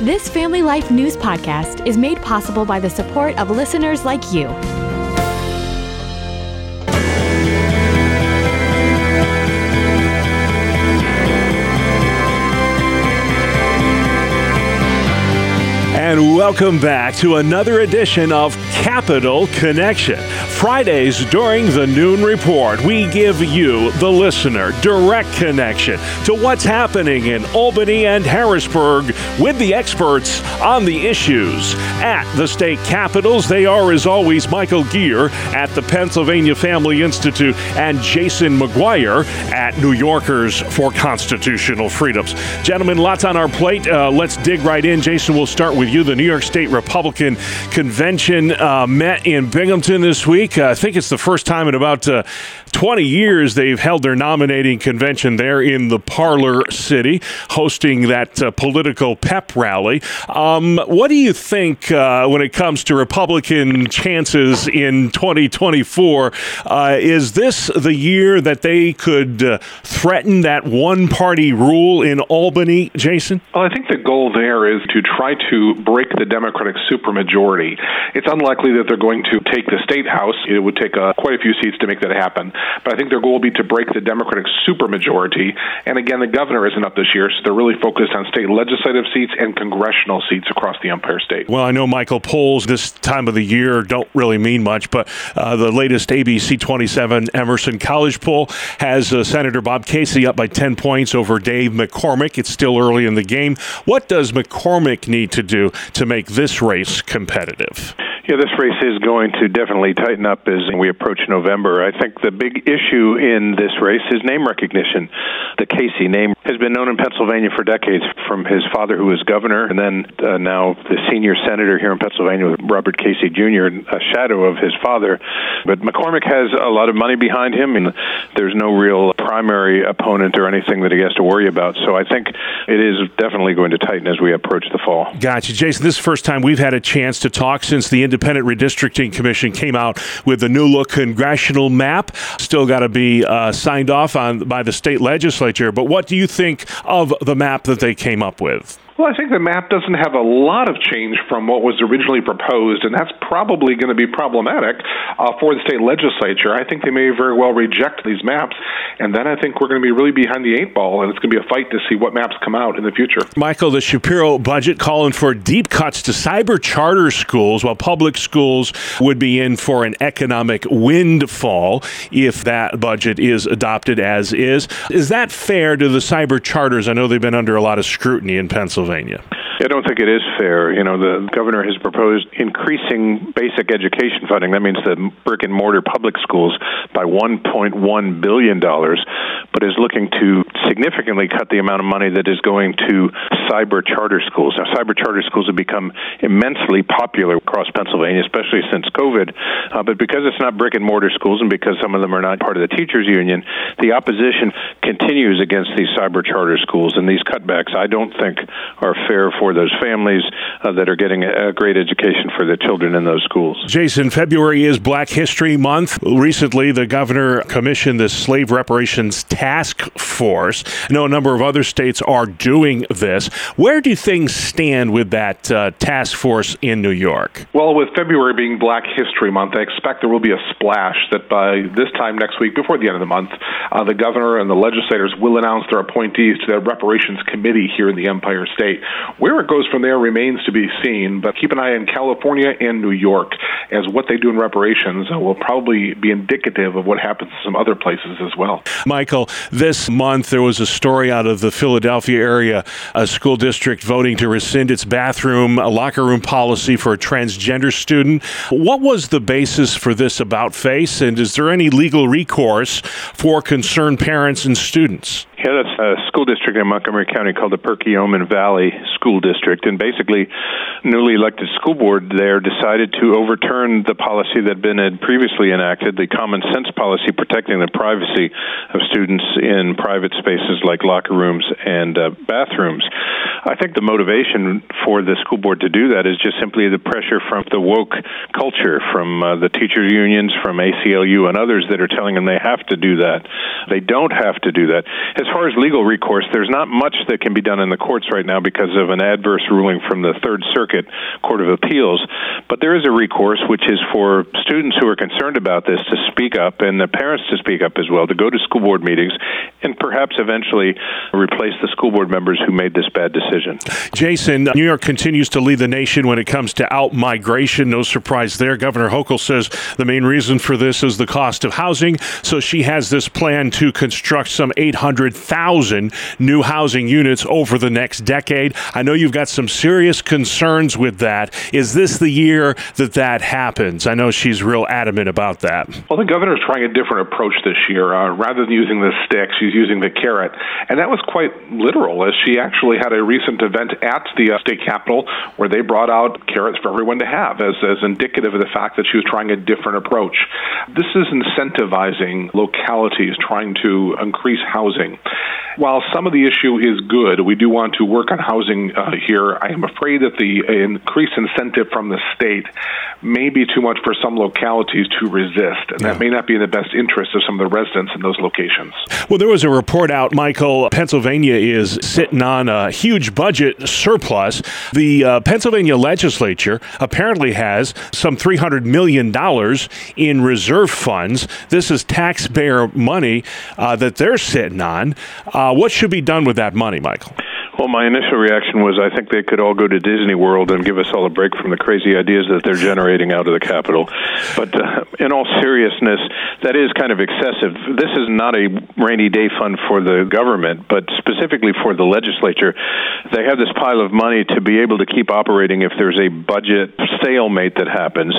This Family Life News podcast is made possible by the support of listeners like you. And welcome back to another edition of Capital Connection. Fridays during the noon report, we give you, the listener, direct connection to what's happening in Albany and Harrisburg with the experts on the issues. At the state capitals, they are, as always, Michael Geer at the Pennsylvania Family Institute and Jason McGuire at New Yorkers for Constitutional Freedoms. Gentlemen, lots on our plate. Uh, let's dig right in. Jason, we'll start with you. The New York State Republican Convention uh, met in Binghamton this week. Uh, I think it's the first time in about uh, 20 years they've held their nominating convention there in the Parlor City, hosting that uh, political pep rally. Um, what do you think uh, when it comes to Republican chances in 2024? Uh, is this the year that they could threaten that one party rule in Albany, Jason? Well, I think the goal there is to try to break the Democratic supermajority. It's unlikely that they're going to take the state house. It would take uh, quite a few seats to make that happen. But I think their goal will be to break the Democratic supermajority. And again, the governor isn't up this year, so they're really focused on state legislative seats and congressional seats across the Empire State. Well, I know Michael polls this time of the year don't really mean much, but uh, the latest ABC 27 Emerson College poll has uh, Senator Bob Casey up by 10 points over Dave McCormick. It's still early in the game. What does McCormick need to do to make this race competitive? Yeah, this race is going to definitely tighten up as we approach November. I think the big issue in this race is name recognition. The Casey name has been known in Pennsylvania for decades from his father, who was governor, and then uh, now the senior senator here in Pennsylvania, Robert Casey Jr., a shadow of his father. But McCormick has a lot of money behind him, and there's no real primary opponent or anything that he has to worry about. So I think it is definitely going to tighten as we approach the fall. Gotcha. Jason, this is the first time we've had a chance to talk since the Independent Redistricting Commission came out with the new look congressional map. Still got to be uh, signed off on by the state legislature. But what do you think of the map that they came up with? Well, I think the map doesn't have a lot of change from what was originally proposed, and that's probably going to be problematic uh, for the state legislature. I think they may very well reject these maps, and then I think we're going to be really behind the eight ball, and it's going to be a fight to see what maps come out in the future. Michael, the Shapiro budget calling for deep cuts to cyber charter schools, while public schools would be in for an economic windfall if that budget is adopted as is. Is that fair to the cyber charters? I know they've been under a lot of scrutiny in Pennsylvania. Pennsylvania. I don't think it is fair. You know, the governor has proposed increasing basic education funding. That means the brick and mortar public schools by $1.1 billion, but is looking to significantly cut the amount of money that is going to cyber charter schools. Now, cyber charter schools have become immensely popular across Pennsylvania, especially since COVID. Uh, but because it's not brick and mortar schools and because some of them are not part of the teachers union, the opposition continues against these cyber charter schools. And these cutbacks, I don't think, are fair for those families uh, that are getting a, a great education for their children in those schools. Jason, February is Black History Month. Recently, the governor commissioned the Slave Reparations Task Force. I know a number of other states are doing this. Where do things stand with that uh, task force in New York? Well, with February being Black History Month, I expect there will be a splash that by this time next week, before the end of the month, uh, the governor and the legislators will announce their appointees to the Reparations Committee here in the Empire State. Where it goes from there remains to be seen, but keep an eye on California and New York, as what they do in reparations will probably be indicative of what happens in some other places as well. Michael, this month there was a story out of the Philadelphia area, a school district voting to rescind its bathroom, uh, locker room policy for a transgender student. What was the basis for this about face, and is there any legal recourse for concerned parents and students? Yeah, that's a school district in Montgomery County called the Perkiomen Valley School District. And basically, newly elected school board there decided to overturn the policy that had been previously enacted, the common sense policy protecting the privacy of students in private spaces like locker rooms and uh, bathrooms. I think the motivation for the school board to do that is just simply the pressure from the woke culture, from uh, the teacher unions, from ACLU, and others that are telling them they have to do that. They don't have to do that. As far as legal recourse, there's not much that can be done in the courts right now because of an adverse ruling from the Third Circuit Court of Appeals. But there is a recourse, which is for students who are concerned about this to speak up and the parents to speak up as well, to go to school board meetings and perhaps eventually replace the school board members who made this bad decision. Jason, New York continues to lead the nation when it comes to out migration. No surprise there. Governor Hochul says the main reason for this is the cost of housing. So she has this plan to construct some 800,000 new housing units over the next decade. I know you've got some serious concerns with that. Is this the year that that happens? I know she's real adamant about that. Well, the governor's trying a different approach this year. Uh, rather than using the stick, she's using the carrot. And that was quite literal, as she actually had a recent event at the uh, state capitol where they brought out carrots for everyone to have as, as indicative of the fact that she was trying a different approach. This is incentivizing localities trying to increase housing. While some of the issue is good, we do want to work on housing uh, here. I am afraid that the increased incentive from the state may be too much for some localities to resist, and yeah. that may not be in the best interest of some of the residents in those locations. Well, there was a report out, Michael. Pennsylvania is sitting on a huge budget surplus. The uh, Pennsylvania legislature apparently has some $300 million in reserve funds. This is taxpayer money uh, that they're sitting on. Uh, Uh, what should be done with that money, Michael? Well, my initial reaction was I think they could all go to Disney World and give us all a break from the crazy ideas that they're generating out of the Capitol. But uh, in all seriousness, that is kind of excessive. This is not a rainy day fund for the government, but specifically for the legislature. They have this pile of money to be able to keep operating if there's a budget stalemate that happens.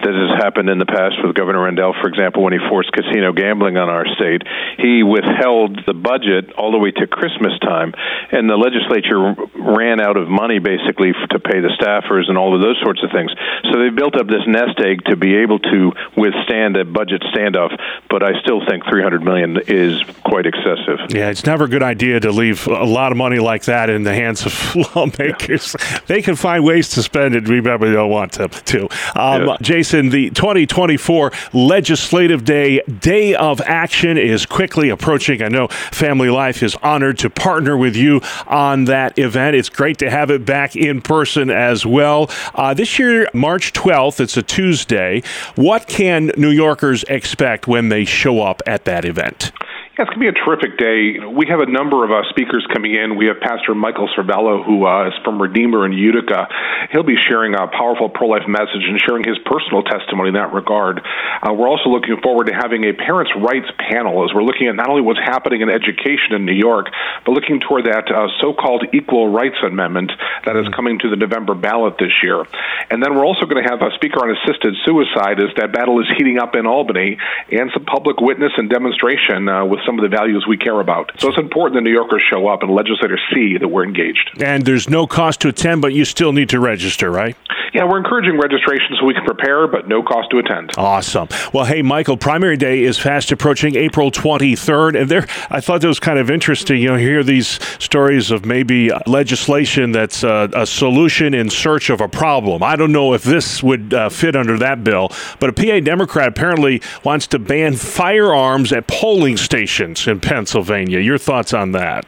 That has happened in the past with Governor Rendell, for example, when he forced casino gambling on our state. He withheld the budget all the way to Christmas time, and the legislature legislature ran out of money basically to pay the staffers and all of those sorts of things. So they built up this nest egg to be able to withstand a budget standoff. But I still think 300 million is quite excessive. Yeah, it's never a good idea to leave a lot of money like that in the hands of lawmakers. Yeah. They can find ways to spend it. We probably don't want to. to. Um, yeah. Jason, the 2024 Legislative Day Day of Action is quickly approaching. I know Family Life is honored to partner with you on on that event. It's great to have it back in person as well. Uh, this year, March 12th, it's a Tuesday. What can New Yorkers expect when they show up at that event? Yeah, it's going to be a terrific day. We have a number of uh, speakers coming in. We have Pastor Michael Cervello, who uh, is from Redeemer in Utica. He'll be sharing a powerful pro life message and sharing his personal testimony in that regard. Uh, we're also looking forward to having a parents' rights panel as we're looking at not only what's happening in education in New York, but looking toward that uh, so called Equal Rights Amendment that is coming to the November ballot this year. And then we're also going to have a speaker on assisted suicide as that battle is heating up in Albany and some public witness and demonstration uh, with some of the values we care about. So it's important that New Yorkers show up and legislators see that we're engaged. And there's no cost to attend, but you still need to register, right? Yeah, we're encouraging registration so we can prepare, but no cost to attend. Awesome. Well, hey, Michael, primary day is fast approaching April 23rd, and there, I thought that was kind of interesting. You know, hear these stories of maybe legislation that's a, a solution in search of a problem. I don't know if this would uh, fit under that bill, but a PA Democrat apparently wants to ban firearms at polling stations in Pennsylvania. Your thoughts on that?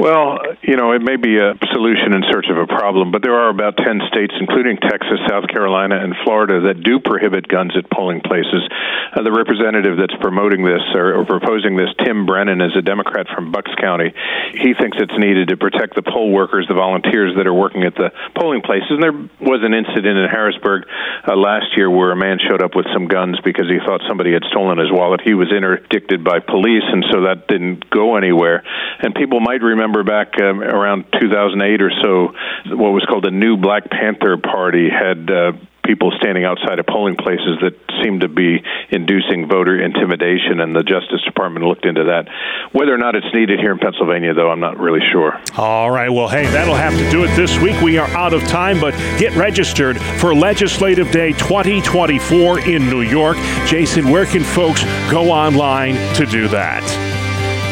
Well, you know, it may be a solution in search of a problem, but there are about 10 states, including Texas, South Carolina, and Florida, that do prohibit guns at polling places. Uh, the representative that's promoting this or, or, proposing this, Tim Brennan, is a Democrat from Bucks County. He thinks it's needed to protect the poll workers, the volunteers that are working at the polling places. And there was an incident in Harrisburg uh, last year where a man showed up with some guns because he thought somebody had stolen his wallet. He was interdicted by police, and so that didn't go anywhere. And people might remember remember back um, around 2008 or so, what was called the New Black Panther Party had uh, people standing outside of polling places that seemed to be inducing voter intimidation, and the Justice Department looked into that. Whether or not it's needed here in Pennsylvania, though, I'm not really sure. All right. Well, hey, that'll have to do it this week. We are out of time, but get registered for Legislative Day 2024 in New York. Jason, where can folks go online to do that?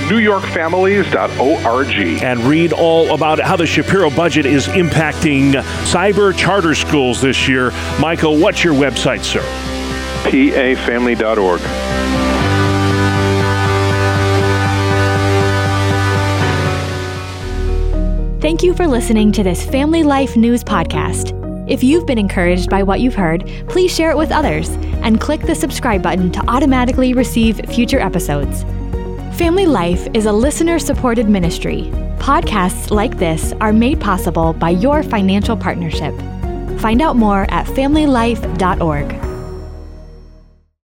newyorkfamilies.org. And read all about how the Shapiro budget is impacting cyber charter schools this year. Michael, what's your website, sir? pafamily.org. Thank you for listening to this Family Life News podcast. If you've been encouraged by what you've heard, please share it with others and click the subscribe button to automatically receive future episodes. Family Life is a listener supported ministry. Podcasts like this are made possible by your financial partnership. Find out more at familylife.org.